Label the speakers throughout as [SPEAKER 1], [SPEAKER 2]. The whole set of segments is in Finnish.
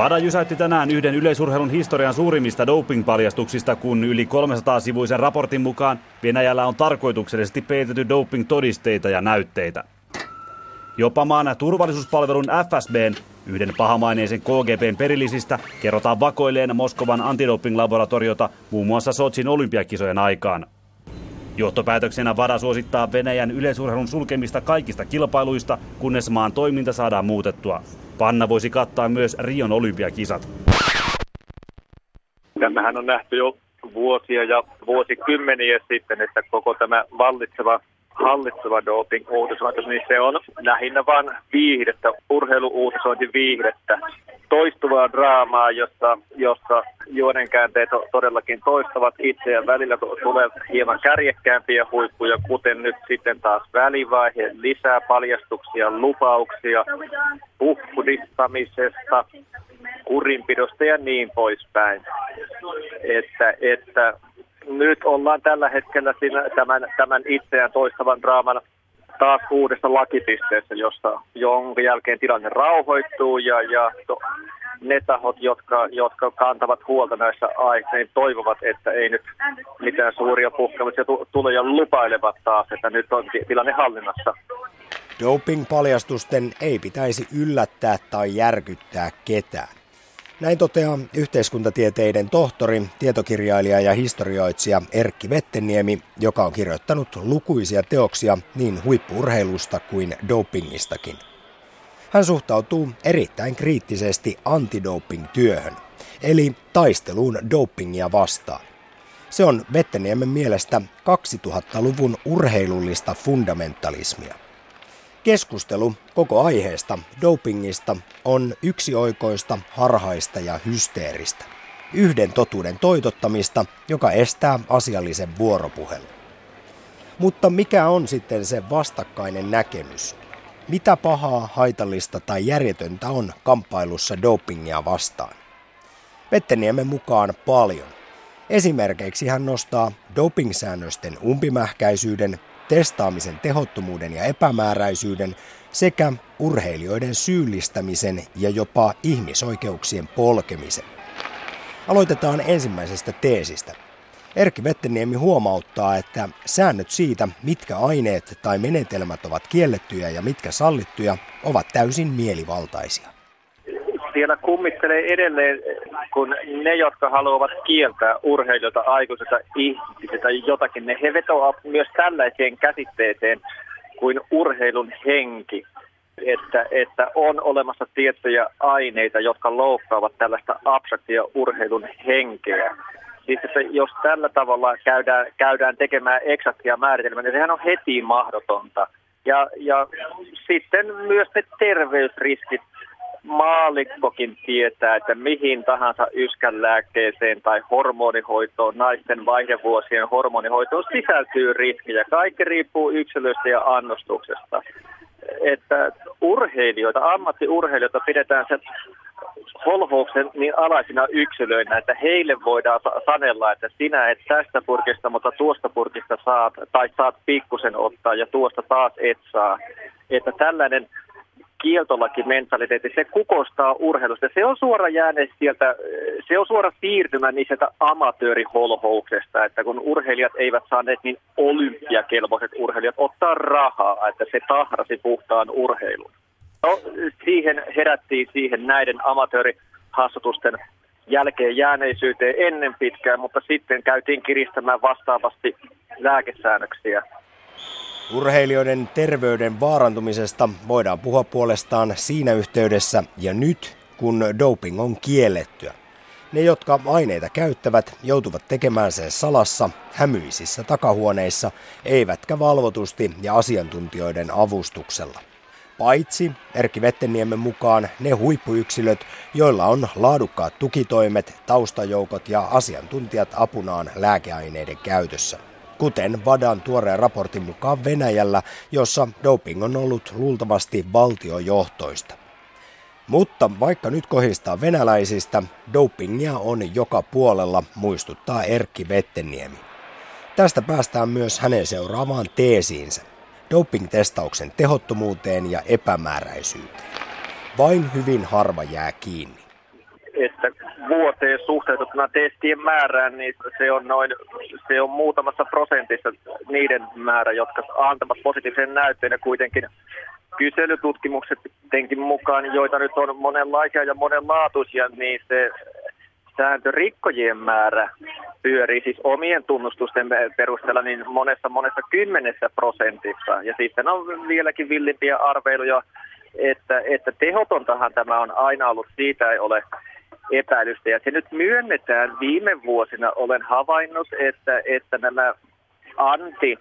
[SPEAKER 1] Vada jysäytti tänään yhden yleisurheilun historian suurimmista doping-paljastuksista, kun yli 300-sivuisen raportin mukaan Venäjällä on tarkoituksellisesti peitetty doping-todisteita ja näytteitä. Jopa maan turvallisuuspalvelun FSBn, yhden pahamaineisen KGBn perillisistä, kerrotaan vakoilleen Moskovan antidoping-laboratoriota muun muassa Sotsin olympiakisojen aikaan. Johtopäätöksenä VADA suosittaa Venäjän yleisurheilun sulkemista kaikista kilpailuista, kunnes maan toiminta saadaan muutettua. Panna voisi kattaa myös Rion olympiakisat.
[SPEAKER 2] Tämähän on nähty jo vuosia ja vuosikymmeniä sitten, että koko tämä vallitseva hallitseva doping-uutisointi, niin se on lähinnä vain viihdettä, urheilu-uutisointiviihdettä, toistuvaa draamaa, jossa, jossa juonenkäänteet todellakin toistavat itse ja välillä tulee hieman kärjekkäämpiä huippuja, kuten nyt sitten taas välivaihe, lisää paljastuksia, lupauksia, puhdistamisesta, kurinpidosta ja niin poispäin. Että, että nyt ollaan tällä hetkellä siinä, tämän, tämän itseään toistavan draaman taas uudessa lakipisteessä, josta, jonka jälkeen tilanne rauhoittuu ja, ja to, ne tahot, jotka, jotka kantavat huolta näissä aiheissa, niin toivovat, että ei nyt mitään suuria puhkeamisia tule ja lupailevat taas, että nyt on tilanne hallinnassa.
[SPEAKER 3] Doping-paljastusten ei pitäisi yllättää tai järkyttää ketään. Näin toteaa yhteiskuntatieteiden tohtori, tietokirjailija ja historioitsija Erkki Vetteniemi, joka on kirjoittanut lukuisia teoksia niin huippuurheilusta kuin dopingistakin. Hän suhtautuu erittäin kriittisesti antidoping-työhön, eli taisteluun dopingia vastaan. Se on Vetteniemen mielestä 2000-luvun urheilullista fundamentalismia. Keskustelu koko aiheesta, dopingista, on yksioikoista, harhaista ja hysteeristä. Yhden totuuden toitottamista, joka estää asiallisen vuoropuhelun. Mutta mikä on sitten se vastakkainen näkemys? Mitä pahaa, haitallista tai järjetöntä on kamppailussa dopingia vastaan? Vetteniemen mukaan paljon. Esimerkiksi hän nostaa dopingsäännösten umpimähkäisyyden, testaamisen tehottomuuden ja epämääräisyyden sekä urheilijoiden syyllistämisen ja jopa ihmisoikeuksien polkemisen. Aloitetaan ensimmäisestä teesistä. Erkki Vetteniemi huomauttaa, että säännöt siitä, mitkä aineet tai menetelmät ovat kiellettyjä ja mitkä sallittuja, ovat täysin mielivaltaisia.
[SPEAKER 2] Siellä kummittelee edelleen, kun ne, jotka haluavat kieltää urheilijoita, aikuisilta ihmisiltä jotakin, ne he vetoavat myös tällaiseen käsitteeseen kuin urheilun henki. Että, että on olemassa tiettyjä aineita, jotka loukkaavat tällaista abstraktia urheilun henkeä Siis että jos tällä tavalla käydään, käydään tekemään eksaktia määritelmää, niin sehän on heti mahdotonta. Ja, ja sitten myös ne terveysriskit. Maalikkokin tietää, että mihin tahansa yskänlääkkeeseen tai hormonihoitoon, naisten vaihevuosien hormonihoitoon sisältyy riskejä. Kaikki riippuu yksilöstä ja annostuksesta. Että urheilijoita, ammattiurheilijoita pidetään se holhouksen niin alaisina yksilöinä, että heille voidaan sanella, että sinä et tästä purkista, mutta tuosta purkista saat, tai saat pikkusen ottaa ja tuosta taas et saa. Että tällainen kieltolaki-mentaliteetti, se kukostaa urheilusta. Se on suora jääne sieltä, se on suora siirtymä niin sieltä amatööriholhouksesta, että kun urheilijat eivät saaneet niin olympiakelpoiset urheilijat ottaa rahaa, että se tahrasi puhtaan urheilun. No, siihen herättiin siihen näiden amatöörihassutusten jälkeen jääneisyyteen ennen pitkään, mutta sitten käytiin kiristämään vastaavasti lääkesäännöksiä.
[SPEAKER 3] Urheilijoiden terveyden vaarantumisesta voidaan puhua puolestaan siinä yhteydessä ja nyt, kun doping on kiellettyä. Ne, jotka aineita käyttävät, joutuvat tekemään sen salassa, hämyisissä takahuoneissa, eivätkä valvotusti ja asiantuntijoiden avustuksella. Paitsi Erkki Vetteniemen mukaan ne huippuyksilöt, joilla on laadukkaat tukitoimet, taustajoukot ja asiantuntijat apunaan lääkeaineiden käytössä. Kuten Vadan tuoreen raportin mukaan Venäjällä, jossa doping on ollut luultavasti valtiojohtoista. Mutta vaikka nyt kohistaa venäläisistä, dopingia on joka puolella, muistuttaa Erkki Vetteniemi. Tästä päästään myös hänen seuraavaan teesiinsä doping-testauksen tehottomuuteen ja epämääräisyyteen. Vain hyvin harva jää kiinni.
[SPEAKER 2] että vuoteen suhteutettuna testien määrään, niin se on noin, se on muutamassa prosentissa niiden määrä, jotka antavat positiivisen näytteen ja kuitenkin kyselytutkimukset mukaan, joita nyt on monenlaisia ja monenlaatuisia, niin se sääntörikkojen määrä pyörii siis omien tunnustusten perusteella niin monessa monessa kymmenessä prosentissa. Ja sitten on vieläkin villimpiä arveiluja, että, että tehotontahan tämä on aina ollut, siitä ei ole epäilystä. Ja se nyt myönnetään viime vuosina, olen havainnut, että, että nämä anti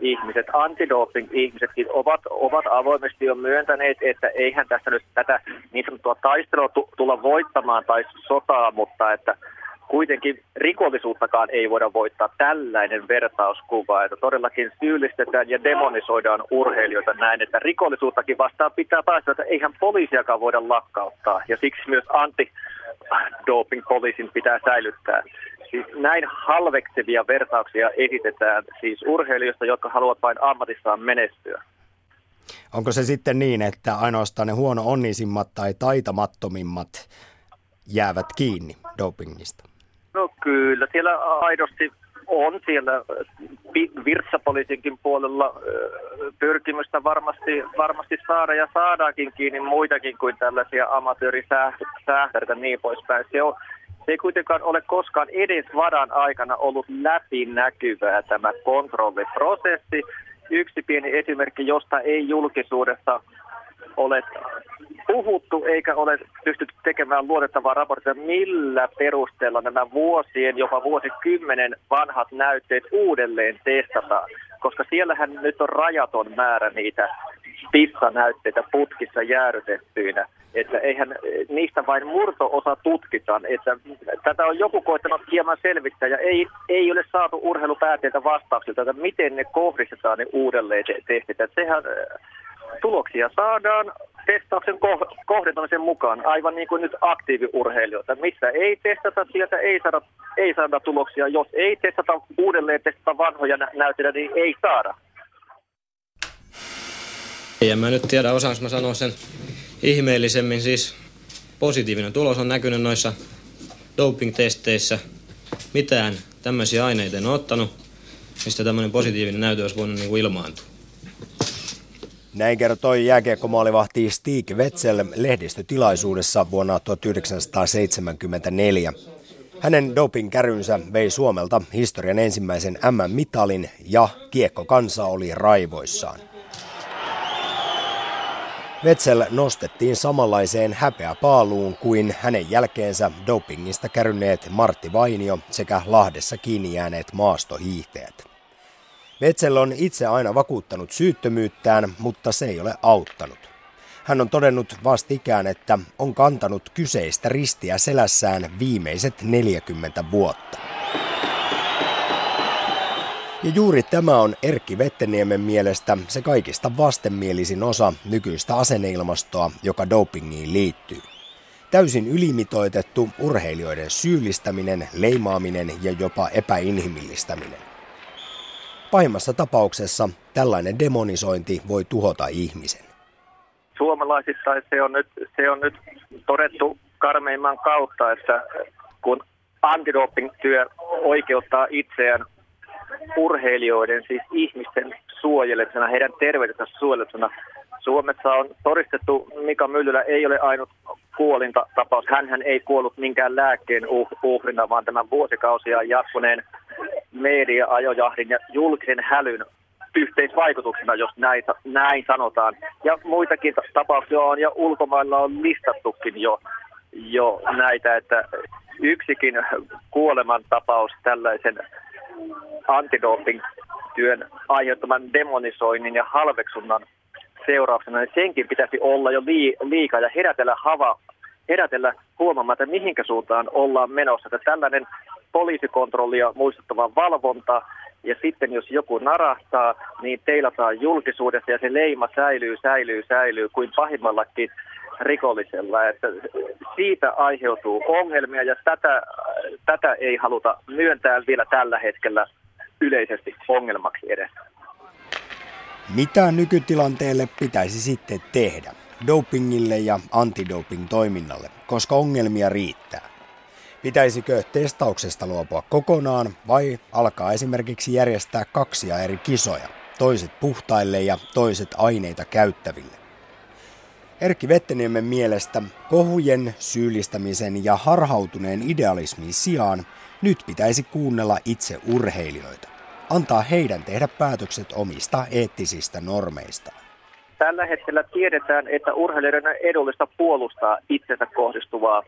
[SPEAKER 2] ihmiset, antidoping-ihmisetkin ovat, ovat avoimesti jo myöntäneet, että eihän tässä nyt tätä niin sanottua taistelua tulla voittamaan tai sotaa, mutta että kuitenkin rikollisuuttakaan ei voida voittaa. Tällainen vertauskuva, että todellakin syyllistetään ja demonisoidaan urheilijoita näin, että rikollisuuttakin vastaan pitää päästä, että eihän poliisiakaan voida lakkauttaa. Ja siksi myös anti-doping-poliisin pitää säilyttää. Siis näin halveksevia vertauksia esitetään siis urheilijoista, jotka haluavat vain ammatissaan menestyä.
[SPEAKER 3] Onko se sitten niin, että ainoastaan ne huono onnisimmat tai taitamattomimmat jäävät kiinni dopingista?
[SPEAKER 2] No kyllä, siellä aidosti on siellä virtsapoliisinkin puolella pyrkimystä varmasti, varmasti saada ja saadaankin kiinni muitakin kuin tällaisia amatöörisähtäreitä niin poispäin. Se, on, se ei kuitenkaan ole koskaan edes vadan aikana ollut läpinäkyvää tämä kontrolliprosessi. Yksi pieni esimerkki, josta ei julkisuudessa ole puhuttu eikä ole pystytty tekemään luotettavaa raporttia, millä perusteella nämä vuosien, jopa vuosikymmenen vanhat näytteet uudelleen testataan. Koska siellähän nyt on rajaton määrä niitä pissanäytteitä putkissa jäädytettyinä. Että eihän niistä vain murto-osa tutkitaan. Että tätä on joku koittanut hieman selvittää ja ei, ei ole saatu urheilupääteiltä vastauksilta, että miten ne kohdistetaan ne uudelleen testit. Että sehän tuloksia saadaan testauksen kohdentamisen mukaan, aivan niin kuin nyt aktiiviurheilijoita. Missä ei testata, sieltä ei saada, ei saada tuloksia. Jos ei testata uudelleen testata vanhoja näytöjä, niin ei saada.
[SPEAKER 4] En mä nyt tiedä, osaanko mä sanoa sen ihmeellisemmin. Siis positiivinen tulos on näkynyt noissa doping-testeissä. Mitään tämmöisiä aineita en ottanut, mistä tämmöinen positiivinen näytö olisi voinut niin kuin ilmaantua.
[SPEAKER 3] Näin kertoi jääkiekkomaalivahti Stig Wetzel lehdistötilaisuudessa vuonna 1974. Hänen dopingkärynsä vei Suomelta historian ensimmäisen M-mitalin ja kiekkokansa oli raivoissaan. Wetzel nostettiin samanlaiseen häpeäpaaluun kuin hänen jälkeensä dopingista kärynneet Martti Vainio sekä Lahdessa kiinni jääneet maastohiihtäjät. Wetzel on itse aina vakuuttanut syyttömyyttään, mutta se ei ole auttanut. Hän on todennut vastikään, että on kantanut kyseistä ristiä selässään viimeiset 40 vuotta. Ja juuri tämä on Erkki Vetteniemen mielestä se kaikista vastenmielisin osa nykyistä asenneilmastoa, joka dopingiin liittyy. Täysin ylimitoitettu urheilijoiden syyllistäminen, leimaaminen ja jopa epäinhimillistäminen. Pahimmassa tapauksessa tällainen demonisointi voi tuhota ihmisen.
[SPEAKER 2] Suomalaisissa se on nyt, se on nyt todettu karmeimman kautta, että kun antidoping-työ oikeuttaa itseään urheilijoiden, siis ihmisten suojelemisena, heidän terveytensä suojelemisena. Suomessa on todistettu, Mika Myllylä ei ole ainut kuolinta tapaus. Hänhän ei kuollut minkään lääkkeen uh- uhrina, vaan tämän vuosikausia jatkuneen media-ajojahdin ja julkisen hälyn yhteisvaikutuksena, jos näin, näin sanotaan. Ja muitakin tapauksia on ja ulkomailla on listattukin jo, jo näitä, että yksikin kuolemantapaus tällaisen antidoping-työn aiheuttaman demonisoinnin ja halveksunnan seurauksena, niin senkin pitäisi olla jo liikaa ja herätellä hava, herätellä huomaamaan, että mihinkä suuntaan ollaan menossa. Että tällainen poliisikontrollia muistuttava valvonta, ja sitten jos joku narahtaa, niin teilataan julkisuudessa ja se leima säilyy, säilyy, säilyy kuin pahimmallakin rikollisella. Että siitä aiheutuu ongelmia ja tätä, tätä ei haluta myöntää vielä tällä hetkellä yleisesti ongelmaksi edes.
[SPEAKER 3] Mitä nykytilanteelle pitäisi sitten tehdä? dopingille ja antidoping-toiminnalle, koska ongelmia riittää. Pitäisikö testauksesta luopua kokonaan vai alkaa esimerkiksi järjestää kaksia eri kisoja, toiset puhtaille ja toiset aineita käyttäville? Erkki Vetteniemen mielestä kohujen, syyllistämisen ja harhautuneen idealismin sijaan nyt pitäisi kuunnella itse urheilijoita. Antaa heidän tehdä päätökset omista eettisistä normeistaan.
[SPEAKER 2] Tällä hetkellä tiedetään, että urheilijoiden on edullista puolustaa itsensä kohdistuvaa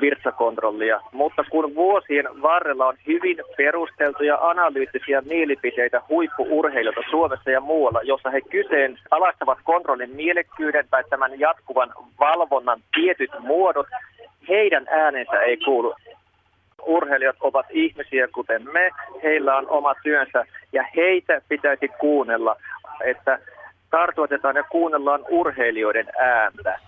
[SPEAKER 2] virtsakontrollia, mutta kun vuosien varrella on hyvin perusteltuja analyyttisiä mielipiteitä huippuurheilijoita Suomessa ja muualla, jossa he kyseen alastavat kontrollin mielekkyyden tai tämän jatkuvan valvonnan tietyt muodot, heidän äänensä ei kuulu. Urheilijat ovat ihmisiä kuten me, heillä on oma työnsä ja heitä pitäisi kuunnella, että kartoitetaan ja kuunnellaan urheilijoiden ääntä.